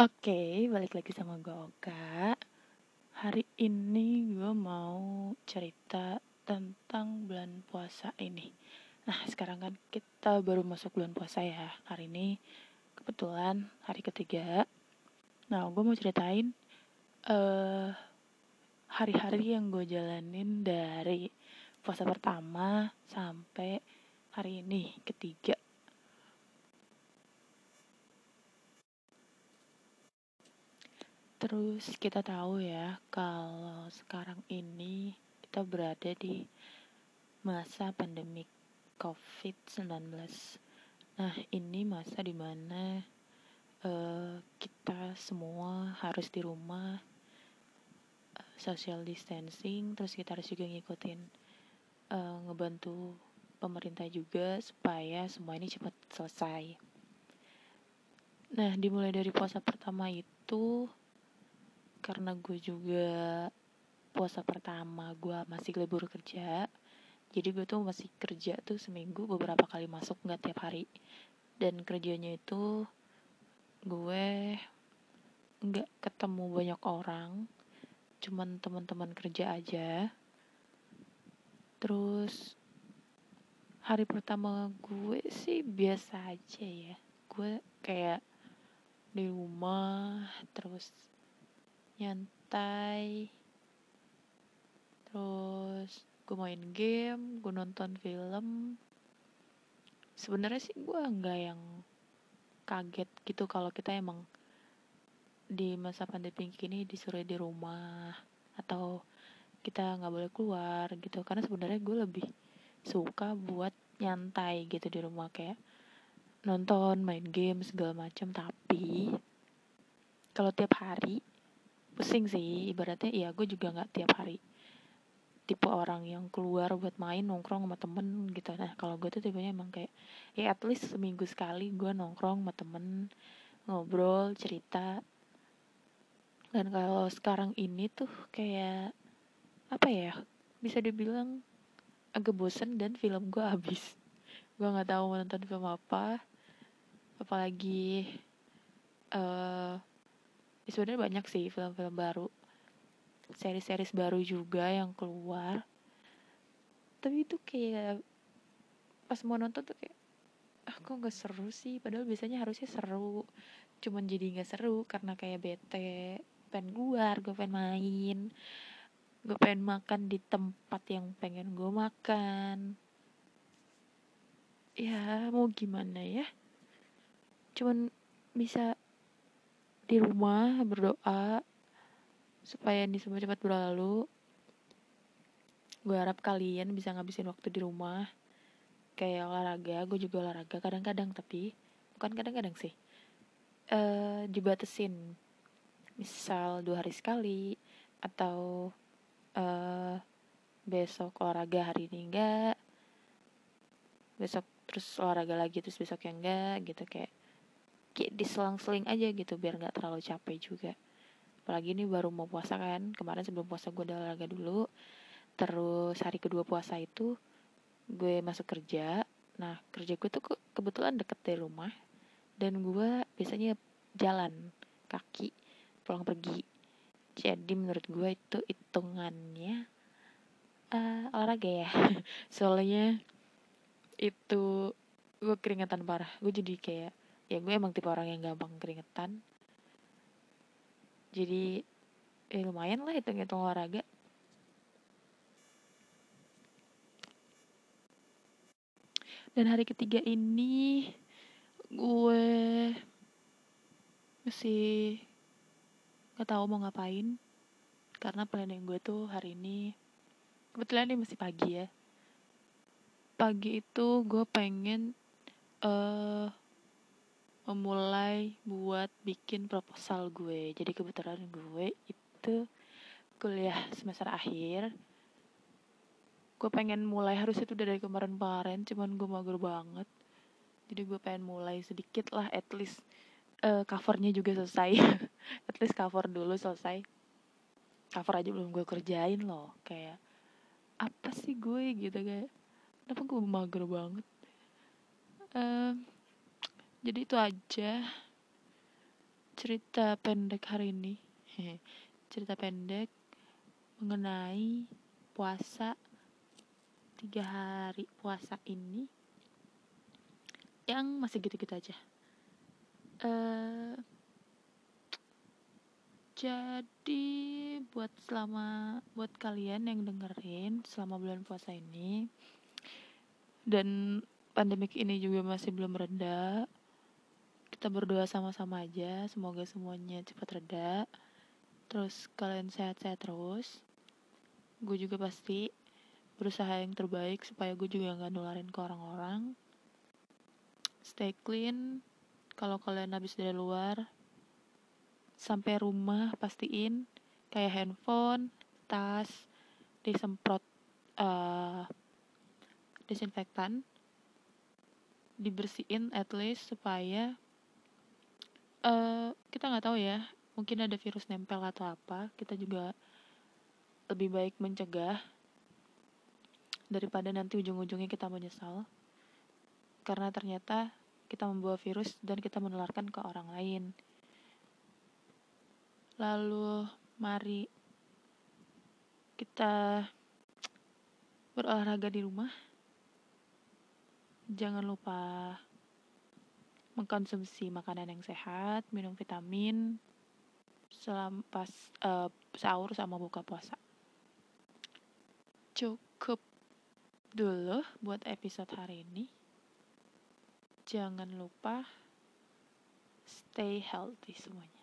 Oke, balik lagi sama gue Oka. Hari ini gue mau cerita tentang bulan puasa ini. Nah, sekarang kan kita baru masuk bulan puasa ya. Hari ini kebetulan hari ketiga. Nah, gue mau ceritain uh, hari-hari yang gue jalanin dari puasa pertama sampai hari ini ketiga Terus kita tahu ya kalau sekarang ini kita berada di masa pandemik COVID-19. Nah, ini masa di mana uh, kita semua harus di rumah, uh, social distancing, terus kita harus juga ngikutin uh, ngebantu pemerintah juga supaya semua ini cepat selesai. Nah, dimulai dari puasa pertama itu karena gue juga puasa pertama gue masih libur kerja. Jadi gue tuh masih kerja tuh seminggu beberapa kali masuk nggak tiap hari. Dan kerjanya itu gue nggak ketemu banyak orang cuman teman-teman kerja aja. Terus hari pertama gue sih biasa aja ya. Gue kayak di rumah terus nyantai. Terus gue main game gue nonton film. Sebenarnya sih gue nggak yang kaget gitu kalau kita emang di masa pandemi ini disuruh di rumah atau kita nggak boleh keluar gitu. Karena sebenarnya gue lebih suka buat nyantai gitu di rumah kayak nonton main game segala macam. Tapi kalau tiap hari pusing sih ibaratnya ya gue juga nggak tiap hari tipe orang yang keluar buat main nongkrong sama temen gitu. Nah kalau gue tuh tipenya emang kayak ya at least seminggu sekali gue nongkrong sama temen ngobrol cerita. Dan kalau sekarang ini tuh kayak apa ya bisa dibilang agak bosen dan film gue habis. Gue nggak tahu mau nonton film apa apalagi uh, ya sebenarnya banyak sih film-film baru. Series-series baru juga yang keluar. Tapi itu kayak pas mau nonton tuh kayak ah kok nggak seru sih? Padahal biasanya harusnya seru. Cuman jadi nggak seru karena kayak bete. Pengen keluar gue pengen main. Gue pengen makan di tempat yang pengen gue makan. Ya mau gimana ya? Cuman bisa di rumah berdoa supaya ini semua cepat berlalu. Gue harap kalian bisa ngabisin waktu di rumah. Kayak olahraga gue juga olahraga kadang-kadang tapi bukan kadang-kadang sih. Uh, dibatasin. Misal dua hari sekali atau uh, besok olahraga hari ini enggak besok terus olahraga lagi terus besok yang enggak gitu kayak diselang-seling aja gitu biar nggak terlalu capek juga. Apalagi ini baru mau puasa kan kemarin sebelum puasa gue udah olahraga dulu. Terus hari kedua puasa itu gue masuk kerja. Nah kerja gue tuh kebetulan deket dari rumah dan gue biasanya jalan kaki pulang pergi. Jadi menurut gue itu hitungannya uh, olahraga ya. Soalnya itu gue keringetan parah. Gue jadi kayak ya gue emang tipe orang yang gampang keringetan. Jadi eh lumayan lah hitung-hitung olahraga. Dan hari ketiga ini gue masih nggak tahu mau ngapain. Karena planning gue tuh hari ini kebetulan ini masih pagi ya. Pagi itu gue pengen uh, memulai buat bikin proposal gue. Jadi kebetulan gue itu kuliah semester akhir. Gue pengen mulai harus itu dari kemarin-kemarin cuman gue mager banget. Jadi gue pengen mulai sedikit lah at least uh, covernya juga selesai. At least cover dulu selesai. Cover aja belum gue kerjain loh. Kayak apa sih gue? Gitu kayak kenapa gue mager banget? Uh, jadi itu aja cerita pendek hari ini cerita pendek mengenai puasa tiga hari puasa ini yang masih gitu-gitu aja. Uh, jadi buat selama buat kalian yang dengerin selama bulan puasa ini dan pandemik ini juga masih belum reda, kita berdoa sama-sama aja. Semoga semuanya cepat reda. Terus kalian sehat-sehat terus. Gue juga pasti berusaha yang terbaik supaya gue juga nggak nularin ke orang-orang. Stay clean. Kalau kalian habis dari luar sampai rumah pastiin. Kayak handphone tas disemprot uh, disinfektan. Dibersihin at least supaya uh, kita nggak tahu ya mungkin ada virus nempel atau apa kita juga lebih baik mencegah daripada nanti ujung-ujungnya kita menyesal karena ternyata kita membawa virus dan kita menularkan ke orang lain. Lalu mari kita berolahraga di rumah. Jangan lupa mengkonsumsi makanan yang sehat, minum vitamin selama pas uh, sahur sama buka puasa. Cukup dulu buat episode hari ini. Jangan lupa stay healthy semuanya.